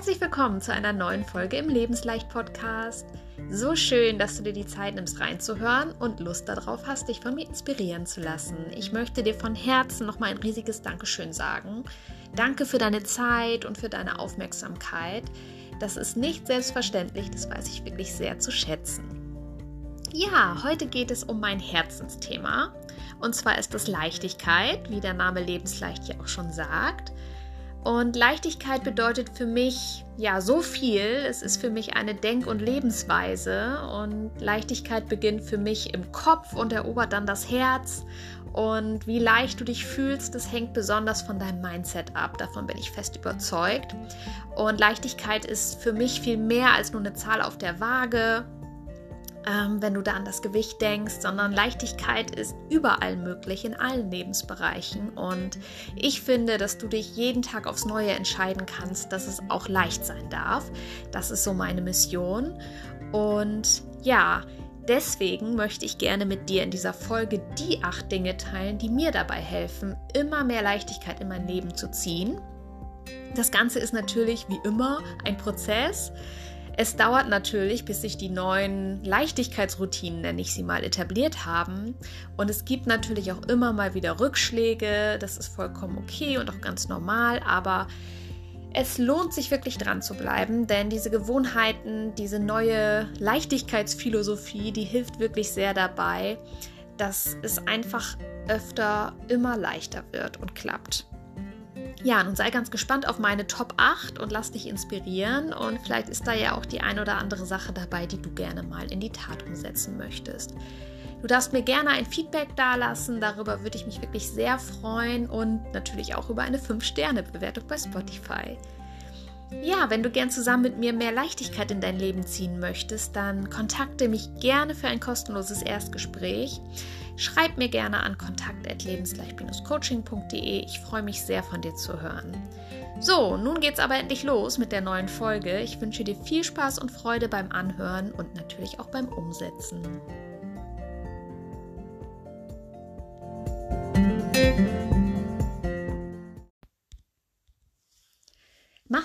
Herzlich willkommen zu einer neuen Folge im Lebensleicht Podcast. So schön, dass du dir die Zeit nimmst reinzuhören und Lust darauf hast, dich von mir inspirieren zu lassen. Ich möchte dir von Herzen nochmal ein riesiges Dankeschön sagen. Danke für deine Zeit und für deine Aufmerksamkeit. Das ist nicht selbstverständlich, das weiß ich wirklich sehr zu schätzen. Ja, heute geht es um mein Herzensthema. Und zwar ist es Leichtigkeit, wie der Name Lebensleicht ja auch schon sagt. Und Leichtigkeit bedeutet für mich ja so viel. Es ist für mich eine Denk- und Lebensweise. Und Leichtigkeit beginnt für mich im Kopf und erobert dann das Herz. Und wie leicht du dich fühlst, das hängt besonders von deinem Mindset ab. Davon bin ich fest überzeugt. Und Leichtigkeit ist für mich viel mehr als nur eine Zahl auf der Waage ähm, wenn du da an das Gewicht denkst, sondern Leichtigkeit ist überall möglich, in allen Lebensbereichen. Und ich finde, dass du dich jeden Tag aufs Neue entscheiden kannst, dass es auch leicht sein darf. Das ist so meine Mission. Und ja, deswegen möchte ich gerne mit dir in dieser Folge die acht Dinge teilen, die mir dabei helfen, immer mehr Leichtigkeit in mein Leben zu ziehen. Das Ganze ist natürlich wie immer ein Prozess. Es dauert natürlich, bis sich die neuen Leichtigkeitsroutinen, nenne ich sie mal, etabliert haben. Und es gibt natürlich auch immer mal wieder Rückschläge. Das ist vollkommen okay und auch ganz normal. Aber es lohnt sich wirklich dran zu bleiben, denn diese Gewohnheiten, diese neue Leichtigkeitsphilosophie, die hilft wirklich sehr dabei, dass es einfach öfter immer leichter wird und klappt. Ja, nun sei ganz gespannt auf meine Top 8 und lass dich inspirieren. Und vielleicht ist da ja auch die ein oder andere Sache dabei, die du gerne mal in die Tat umsetzen möchtest. Du darfst mir gerne ein Feedback dalassen, darüber würde ich mich wirklich sehr freuen und natürlich auch über eine 5-Sterne-Bewertung bei Spotify. Ja, wenn du gern zusammen mit mir mehr Leichtigkeit in dein Leben ziehen möchtest, dann kontakte mich gerne für ein kostenloses Erstgespräch. Schreib mir gerne an kontakt@lebensleicht-coaching.de. Ich freue mich sehr von dir zu hören. So, nun geht's aber endlich los mit der neuen Folge. Ich wünsche dir viel Spaß und Freude beim Anhören und natürlich auch beim Umsetzen.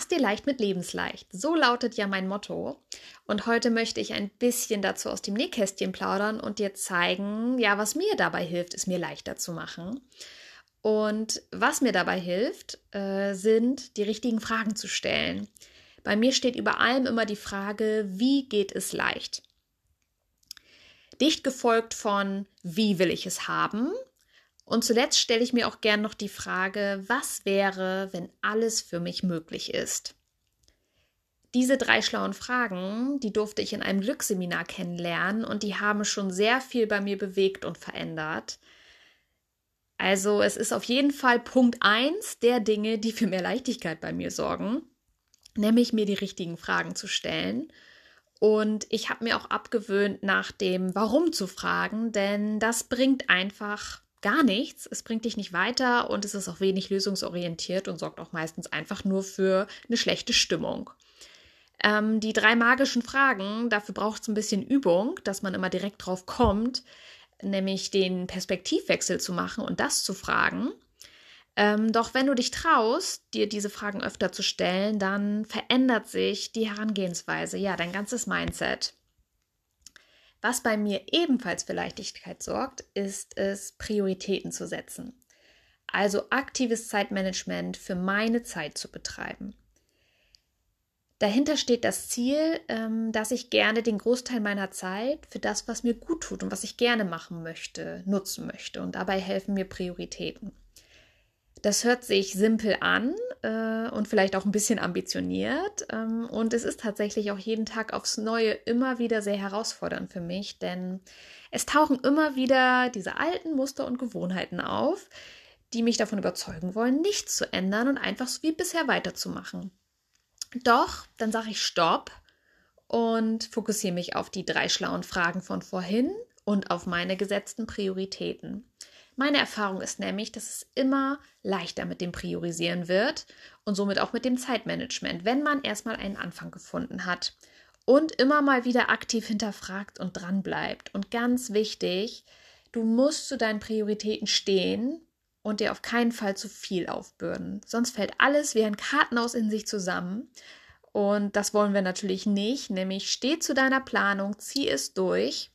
Mach's dir leicht mit Lebensleicht. So lautet ja mein Motto. Und heute möchte ich ein bisschen dazu aus dem Nähkästchen plaudern und dir zeigen, ja, was mir dabei hilft, es mir leichter zu machen. Und was mir dabei hilft, äh, sind die richtigen Fragen zu stellen. Bei mir steht über allem immer die Frage, wie geht es leicht? Dicht gefolgt von, wie will ich es haben? Und zuletzt stelle ich mir auch gern noch die Frage, was wäre, wenn alles für mich möglich ist? Diese drei schlauen Fragen, die durfte ich in einem Glücksseminar kennenlernen und die haben schon sehr viel bei mir bewegt und verändert. Also es ist auf jeden Fall Punkt 1 der Dinge, die für mehr Leichtigkeit bei mir sorgen, nämlich mir die richtigen Fragen zu stellen. Und ich habe mir auch abgewöhnt, nach dem Warum zu fragen, denn das bringt einfach gar nichts. Es bringt dich nicht weiter und es ist auch wenig lösungsorientiert und sorgt auch meistens einfach nur für eine schlechte Stimmung. Ähm, die drei magischen Fragen, dafür braucht es ein bisschen Übung, dass man immer direkt drauf kommt, nämlich den Perspektivwechsel zu machen und das zu fragen. Ähm, doch wenn du dich traust, dir diese Fragen öfter zu stellen, dann verändert sich die Herangehensweise, ja, dein ganzes Mindset. Was bei mir ebenfalls für Leichtigkeit sorgt, ist es, Prioritäten zu setzen. Also aktives Zeitmanagement für meine Zeit zu betreiben. Dahinter steht das Ziel, ähm, dass ich gerne den Großteil meiner Zeit für das, was mir gut tut und was ich gerne machen möchte, nutzen möchte. Und dabei helfen mir Prioritäten. Das hört sich simpel an äh, und vielleicht auch ein bisschen ambitioniert. Ähm, und es ist tatsächlich auch jeden Tag aufs Neue immer wieder sehr herausfordernd für mich, denn es tauchen immer wieder diese alten Muster und Gewohnheiten auf, die mich davon überzeugen wollen, nichts zu ändern und einfach so wie bisher weiterzumachen. Doch, dann sage ich Stopp und fokussiere mich auf die drei schlauen Fragen von vorhin und auf meine gesetzten Prioritäten. Meine Erfahrung ist nämlich, dass es immer leichter mit dem Priorisieren wird und somit auch mit dem Zeitmanagement, wenn man erstmal einen Anfang gefunden hat und immer mal wieder aktiv hinterfragt und dran bleibt. Und ganz wichtig, du musst zu deinen Prioritäten stehen und dir auf keinen Fall zu viel aufbürden. Sonst fällt alles wie ein Kartenhaus in sich zusammen Und das wollen wir natürlich nicht, nämlich steh zu deiner Planung, zieh es durch.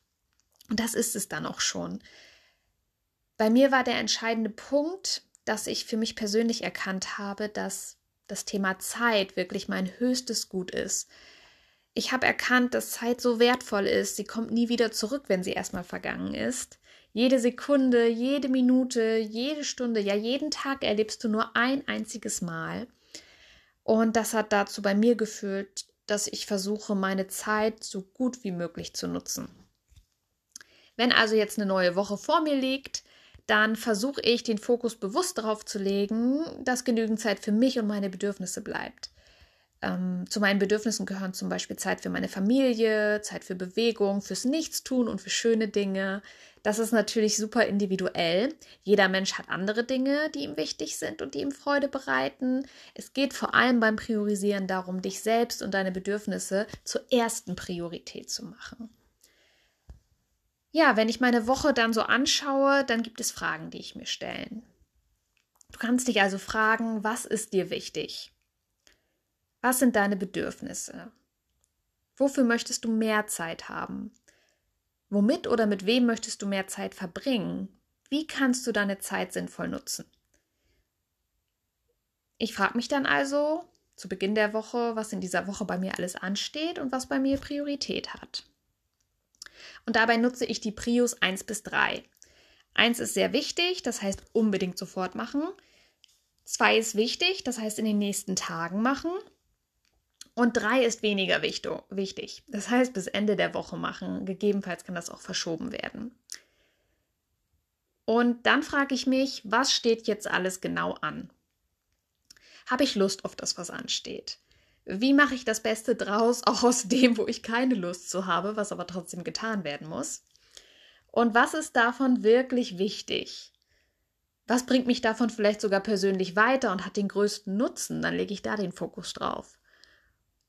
Und das ist es dann auch schon. Bei mir war der entscheidende Punkt, dass ich für mich persönlich erkannt habe, dass das Thema Zeit wirklich mein höchstes Gut ist. Ich habe erkannt, dass Zeit so wertvoll ist, sie kommt nie wieder zurück, wenn sie erstmal vergangen ist. Jede Sekunde, jede Minute, jede Stunde, ja jeden Tag erlebst du nur ein einziges Mal. Und das hat dazu bei mir geführt, dass ich versuche, meine Zeit so gut wie möglich zu nutzen. Wenn also jetzt eine neue Woche vor mir liegt, dann versuche ich den Fokus bewusst darauf zu legen, dass genügend Zeit für mich und meine Bedürfnisse bleibt. Ähm, zu meinen Bedürfnissen gehören zum Beispiel Zeit für meine Familie, Zeit für Bewegung, fürs Nichtstun und für schöne Dinge. Das ist natürlich super individuell. Jeder Mensch hat andere Dinge, die ihm wichtig sind und die ihm Freude bereiten. Es geht vor allem beim Priorisieren darum, dich selbst und deine Bedürfnisse zur ersten Priorität zu machen. Ja, wenn ich meine Woche dann so anschaue, dann gibt es Fragen, die ich mir stellen. Du kannst dich also fragen, was ist dir wichtig? Was sind deine Bedürfnisse? Wofür möchtest du mehr Zeit haben? Womit oder mit wem möchtest du mehr Zeit verbringen? Wie kannst du deine Zeit sinnvoll nutzen? Ich frage mich dann also zu Beginn der Woche, was in dieser Woche bei mir alles ansteht und was bei mir Priorität hat. Und dabei nutze ich die Prius 1 bis 3. 1 ist sehr wichtig, das heißt unbedingt sofort machen. 2 ist wichtig, das heißt in den nächsten Tagen machen. Und drei ist weniger wichtig. Das heißt, bis Ende der Woche machen. Gegebenenfalls kann das auch verschoben werden. Und dann frage ich mich, was steht jetzt alles genau an? Habe ich Lust auf das, was ansteht? Wie mache ich das Beste draus, auch aus dem, wo ich keine Lust zu habe, was aber trotzdem getan werden muss? Und was ist davon wirklich wichtig? Was bringt mich davon vielleicht sogar persönlich weiter und hat den größten Nutzen? Dann lege ich da den Fokus drauf.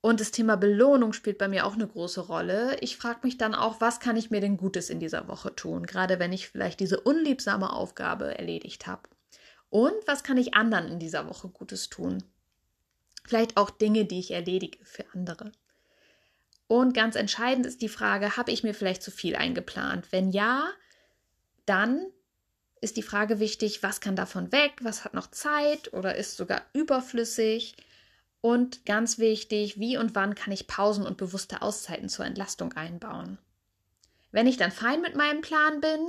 Und das Thema Belohnung spielt bei mir auch eine große Rolle. Ich frage mich dann auch, was kann ich mir denn Gutes in dieser Woche tun, gerade wenn ich vielleicht diese unliebsame Aufgabe erledigt habe. Und was kann ich anderen in dieser Woche Gutes tun? Vielleicht auch Dinge, die ich erledige für andere. Und ganz entscheidend ist die Frage, habe ich mir vielleicht zu viel eingeplant? Wenn ja, dann ist die Frage wichtig, was kann davon weg, was hat noch Zeit oder ist sogar überflüssig? Und ganz wichtig, wie und wann kann ich Pausen und bewusste Auszeiten zur Entlastung einbauen? Wenn ich dann fein mit meinem Plan bin,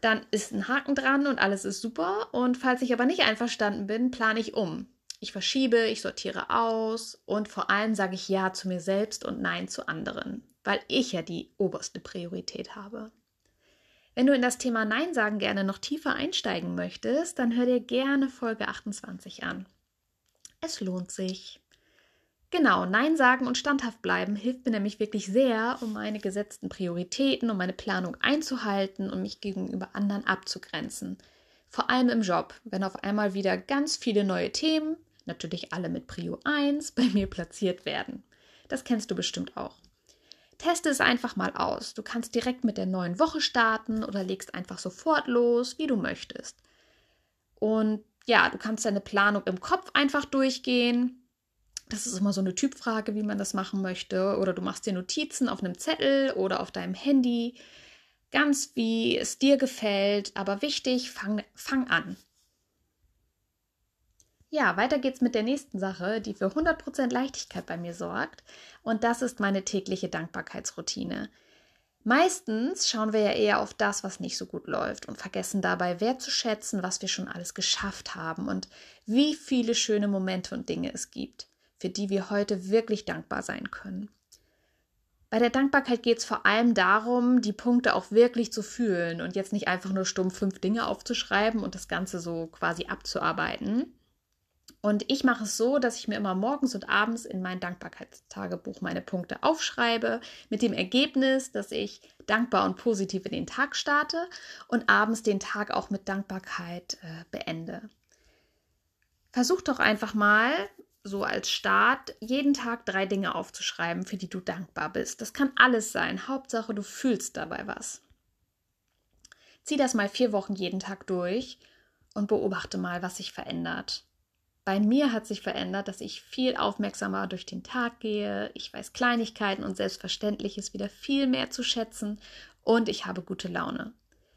dann ist ein Haken dran und alles ist super. Und falls ich aber nicht einverstanden bin, plane ich um. Ich verschiebe, ich sortiere aus und vor allem sage ich Ja zu mir selbst und Nein zu anderen, weil ich ja die oberste Priorität habe. Wenn du in das Thema Nein sagen gerne noch tiefer einsteigen möchtest, dann hör dir gerne Folge 28 an. Es lohnt sich. Genau, Nein sagen und standhaft bleiben hilft mir nämlich wirklich sehr, um meine gesetzten Prioritäten, um meine Planung einzuhalten und mich gegenüber anderen abzugrenzen. Vor allem im Job, wenn auf einmal wieder ganz viele neue Themen, natürlich alle mit Prio 1, bei mir platziert werden. Das kennst du bestimmt auch. Teste es einfach mal aus. Du kannst direkt mit der neuen Woche starten oder legst einfach sofort los, wie du möchtest. Und ja, du kannst deine Planung im Kopf einfach durchgehen. Das ist immer so eine Typfrage, wie man das machen möchte. Oder du machst dir Notizen auf einem Zettel oder auf deinem Handy. Ganz wie es dir gefällt. Aber wichtig, fang, fang an. Ja, weiter geht's mit der nächsten Sache, die für 100% Leichtigkeit bei mir sorgt. Und das ist meine tägliche Dankbarkeitsroutine. Meistens schauen wir ja eher auf das, was nicht so gut läuft und vergessen dabei wertzuschätzen, was wir schon alles geschafft haben und wie viele schöne Momente und Dinge es gibt, für die wir heute wirklich dankbar sein können. Bei der Dankbarkeit geht es vor allem darum, die Punkte auch wirklich zu fühlen und jetzt nicht einfach nur stumm fünf Dinge aufzuschreiben und das Ganze so quasi abzuarbeiten, und ich mache es so, dass ich mir immer morgens und abends in mein Dankbarkeitstagebuch meine Punkte aufschreibe, mit dem Ergebnis, dass ich dankbar und positiv in den Tag starte und abends den Tag auch mit Dankbarkeit äh, beende. Versuch doch einfach mal, so als Start, jeden Tag drei Dinge aufzuschreiben, für die du dankbar bist. Das kann alles sein. Hauptsache, du fühlst dabei was. Zieh das mal vier Wochen jeden Tag durch und beobachte mal, was sich verändert. Bei mir hat sich verändert, dass ich viel aufmerksamer durch den Tag gehe. Ich weiß Kleinigkeiten und Selbstverständliches wieder viel mehr zu schätzen und ich habe gute Laune.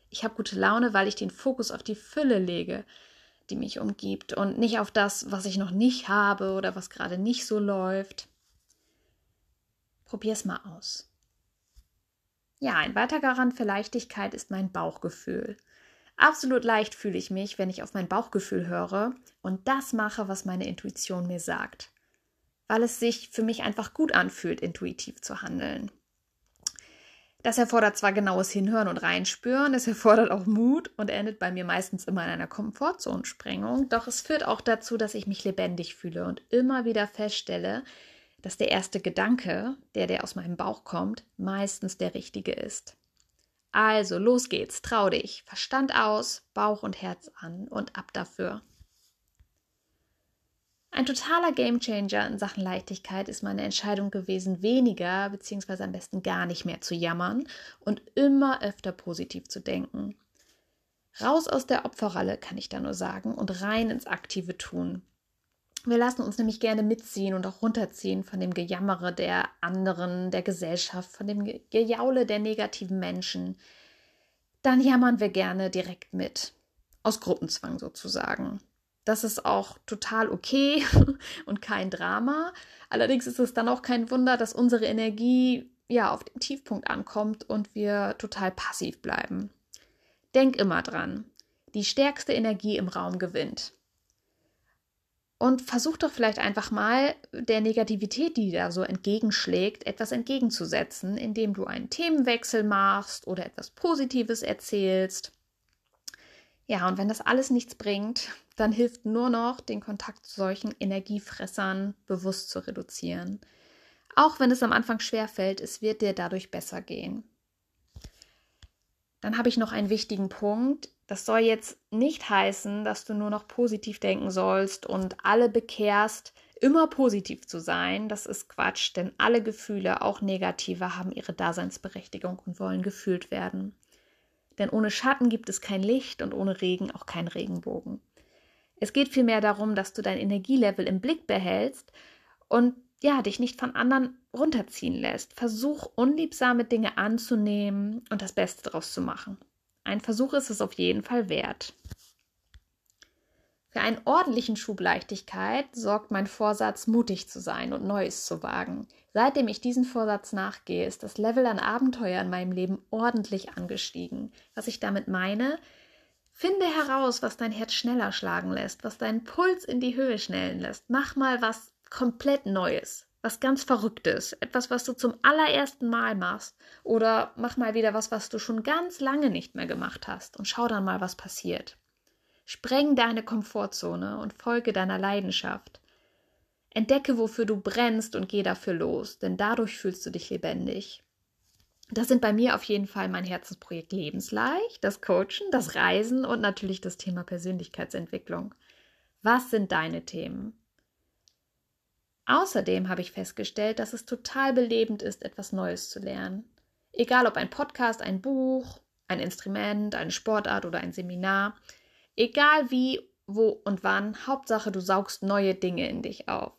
Ich habe gute Laune, weil ich den Fokus auf die Fülle lege, die mich umgibt und nicht auf das, was ich noch nicht habe oder was gerade nicht so läuft. Probier's mal aus. Ja, ein weiterer Garant für Leichtigkeit ist mein Bauchgefühl. Absolut leicht fühle ich mich, wenn ich auf mein Bauchgefühl höre und das mache, was meine Intuition mir sagt. Weil es sich für mich einfach gut anfühlt, intuitiv zu handeln. Das erfordert zwar genaues Hinhören und Reinspüren, es erfordert auch Mut und endet bei mir meistens immer in einer Komfortzonensprengung, doch es führt auch dazu, dass ich mich lebendig fühle und immer wieder feststelle, dass der erste Gedanke, der, der aus meinem Bauch kommt, meistens der richtige ist. Also, los geht's, trau dich. Verstand aus, Bauch und Herz an und ab dafür. Ein totaler Gamechanger in Sachen Leichtigkeit ist meine Entscheidung gewesen, weniger bzw. am besten gar nicht mehr zu jammern und immer öfter positiv zu denken. Raus aus der Opferrolle, kann ich da nur sagen, und rein ins aktive Tun. Wir lassen uns nämlich gerne mitziehen und auch runterziehen von dem Gejammere der anderen, der Gesellschaft, von dem Gejaule der negativen Menschen. Dann jammern wir gerne direkt mit. Aus Gruppenzwang sozusagen. Das ist auch total okay und kein Drama. Allerdings ist es dann auch kein Wunder, dass unsere Energie ja auf dem Tiefpunkt ankommt und wir total passiv bleiben. Denk immer dran. Die stärkste Energie im Raum gewinnt. Und versuch doch vielleicht einfach mal der Negativität, die da so entgegenschlägt, etwas entgegenzusetzen, indem du einen Themenwechsel machst oder etwas Positives erzählst. Ja, und wenn das alles nichts bringt, dann hilft nur noch, den Kontakt zu solchen Energiefressern bewusst zu reduzieren. Auch wenn es am Anfang schwer fällt, es wird dir dadurch besser gehen. Dann habe ich noch einen wichtigen Punkt. Das soll jetzt nicht heißen, dass du nur noch positiv denken sollst und alle bekehrst, immer positiv zu sein. Das ist Quatsch, denn alle Gefühle, auch negative, haben ihre Daseinsberechtigung und wollen gefühlt werden. Denn ohne Schatten gibt es kein Licht und ohne Regen auch kein Regenbogen. Es geht vielmehr darum, dass du dein Energielevel im Blick behältst und ja, dich nicht von anderen runterziehen lässt. Versuch unliebsame Dinge anzunehmen und das Beste daraus zu machen. Ein Versuch ist es auf jeden Fall wert. Für einen ordentlichen Schub Leichtigkeit sorgt mein Vorsatz, mutig zu sein und Neues zu wagen. Seitdem ich diesen Vorsatz nachgehe, ist das Level an Abenteuer in meinem Leben ordentlich angestiegen. Was ich damit meine, finde heraus, was dein Herz schneller schlagen lässt, was deinen Puls in die Höhe schnellen lässt. Mach mal was komplett Neues was ganz Verrücktes, etwas, was du zum allerersten Mal machst. Oder mach mal wieder was, was du schon ganz lange nicht mehr gemacht hast und schau dann mal, was passiert. Spreng deine Komfortzone und folge deiner Leidenschaft. Entdecke, wofür du brennst und geh dafür los, denn dadurch fühlst du dich lebendig. Das sind bei mir auf jeden Fall mein Herzensprojekt Lebensleicht, das Coachen, das Reisen und natürlich das Thema Persönlichkeitsentwicklung. Was sind deine Themen? Außerdem habe ich festgestellt, dass es total belebend ist, etwas Neues zu lernen. Egal ob ein Podcast, ein Buch, ein Instrument, eine Sportart oder ein Seminar. Egal wie, wo und wann, Hauptsache du saugst neue Dinge in dich auf.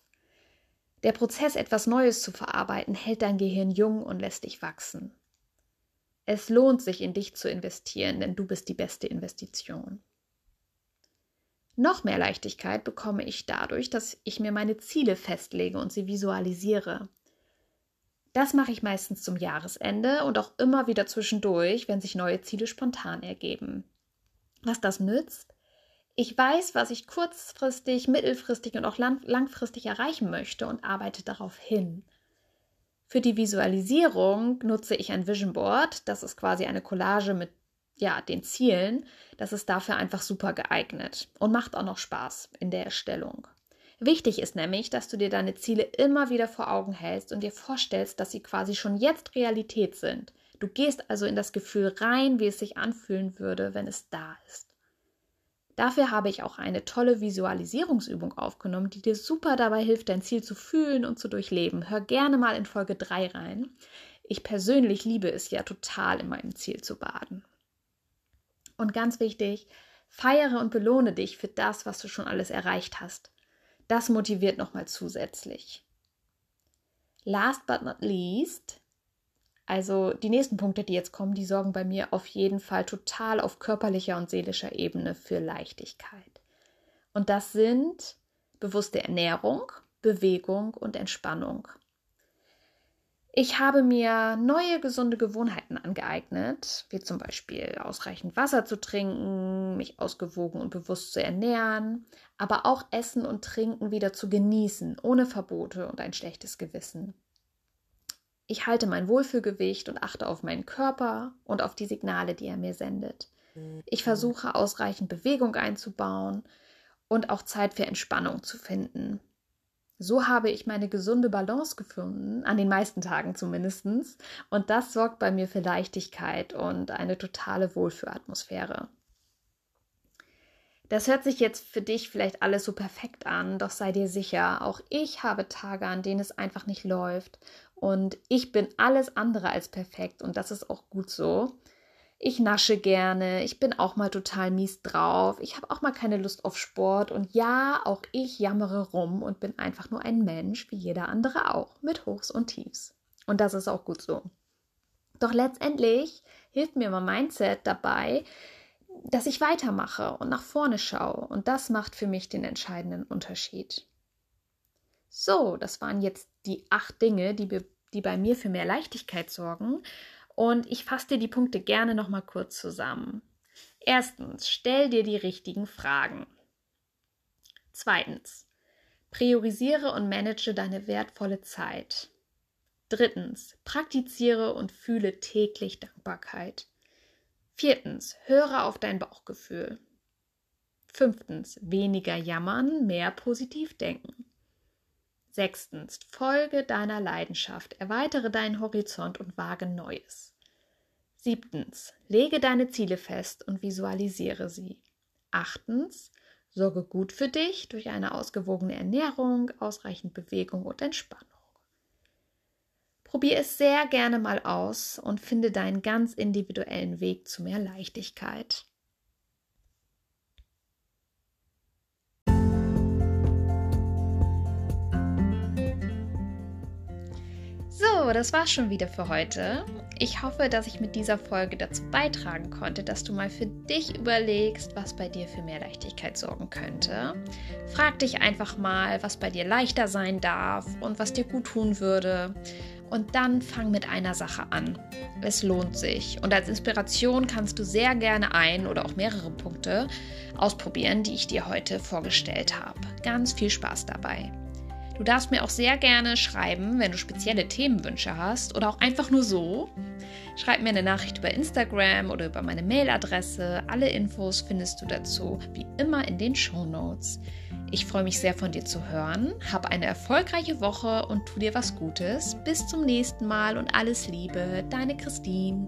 Der Prozess, etwas Neues zu verarbeiten, hält dein Gehirn jung und lässt dich wachsen. Es lohnt sich, in dich zu investieren, denn du bist die beste Investition. Noch mehr Leichtigkeit bekomme ich dadurch, dass ich mir meine Ziele festlege und sie visualisiere. Das mache ich meistens zum Jahresende und auch immer wieder zwischendurch, wenn sich neue Ziele spontan ergeben. Was das nützt? Ich weiß, was ich kurzfristig, mittelfristig und auch langfristig erreichen möchte und arbeite darauf hin. Für die Visualisierung nutze ich ein Vision Board. Das ist quasi eine Collage mit ja, den Zielen, das ist dafür einfach super geeignet und macht auch noch Spaß in der Erstellung. Wichtig ist nämlich, dass du dir deine Ziele immer wieder vor Augen hältst und dir vorstellst, dass sie quasi schon jetzt Realität sind. Du gehst also in das Gefühl rein, wie es sich anfühlen würde, wenn es da ist. Dafür habe ich auch eine tolle Visualisierungsübung aufgenommen, die dir super dabei hilft, dein Ziel zu fühlen und zu durchleben. Hör gerne mal in Folge 3 rein. Ich persönlich liebe es ja total, in meinem Ziel zu baden. Und ganz wichtig, feiere und belohne dich für das, was du schon alles erreicht hast. Das motiviert nochmal zusätzlich. Last but not least, also die nächsten Punkte, die jetzt kommen, die sorgen bei mir auf jeden Fall total auf körperlicher und seelischer Ebene für Leichtigkeit. Und das sind bewusste Ernährung, Bewegung und Entspannung. Ich habe mir neue gesunde Gewohnheiten angeeignet, wie zum Beispiel ausreichend Wasser zu trinken, mich ausgewogen und bewusst zu ernähren, aber auch Essen und Trinken wieder zu genießen, ohne Verbote und ein schlechtes Gewissen. Ich halte mein Wohlfühlgewicht und achte auf meinen Körper und auf die Signale, die er mir sendet. Ich versuche ausreichend Bewegung einzubauen und auch Zeit für Entspannung zu finden. So habe ich meine gesunde Balance gefunden, an den meisten Tagen zumindest. Und das sorgt bei mir für Leichtigkeit und eine totale Wohlfühlatmosphäre. Das hört sich jetzt für dich vielleicht alles so perfekt an, doch sei dir sicher, auch ich habe Tage, an denen es einfach nicht läuft. Und ich bin alles andere als perfekt und das ist auch gut so. Ich nasche gerne, ich bin auch mal total mies drauf, ich habe auch mal keine Lust auf Sport und ja, auch ich jammere rum und bin einfach nur ein Mensch, wie jeder andere auch, mit Hochs und Tiefs. Und das ist auch gut so. Doch letztendlich hilft mir mein Mindset dabei, dass ich weitermache und nach vorne schaue. Und das macht für mich den entscheidenden Unterschied. So, das waren jetzt die acht Dinge, die, die bei mir für mehr Leichtigkeit sorgen. Und ich fasse dir die Punkte gerne nochmal kurz zusammen. Erstens, stell dir die richtigen Fragen. Zweitens, priorisiere und manage deine wertvolle Zeit. Drittens, praktiziere und fühle täglich Dankbarkeit. Viertens, höre auf dein Bauchgefühl. Fünftens, weniger jammern, mehr positiv denken. Sechstens, folge deiner Leidenschaft, erweitere deinen Horizont und wage Neues. Siebtens, lege deine Ziele fest und visualisiere sie. Achtens, sorge gut für dich durch eine ausgewogene Ernährung, ausreichend Bewegung und Entspannung. Probier es sehr gerne mal aus und finde deinen ganz individuellen Weg zu mehr Leichtigkeit. So, das war's schon wieder für heute. Ich hoffe, dass ich mit dieser Folge dazu beitragen konnte, dass du mal für dich überlegst, was bei dir für mehr Leichtigkeit sorgen könnte. Frag dich einfach mal, was bei dir leichter sein darf und was dir gut tun würde. Und dann fang mit einer Sache an. Es lohnt sich. Und als Inspiration kannst du sehr gerne ein oder auch mehrere Punkte ausprobieren, die ich dir heute vorgestellt habe. Ganz viel Spaß dabei. Du darfst mir auch sehr gerne schreiben, wenn du spezielle Themenwünsche hast oder auch einfach nur so. Schreib mir eine Nachricht über Instagram oder über meine Mailadresse. Alle Infos findest du dazu wie immer in den Show Notes. Ich freue mich sehr von dir zu hören. Hab eine erfolgreiche Woche und tu dir was Gutes. Bis zum nächsten Mal und alles Liebe, deine Christine.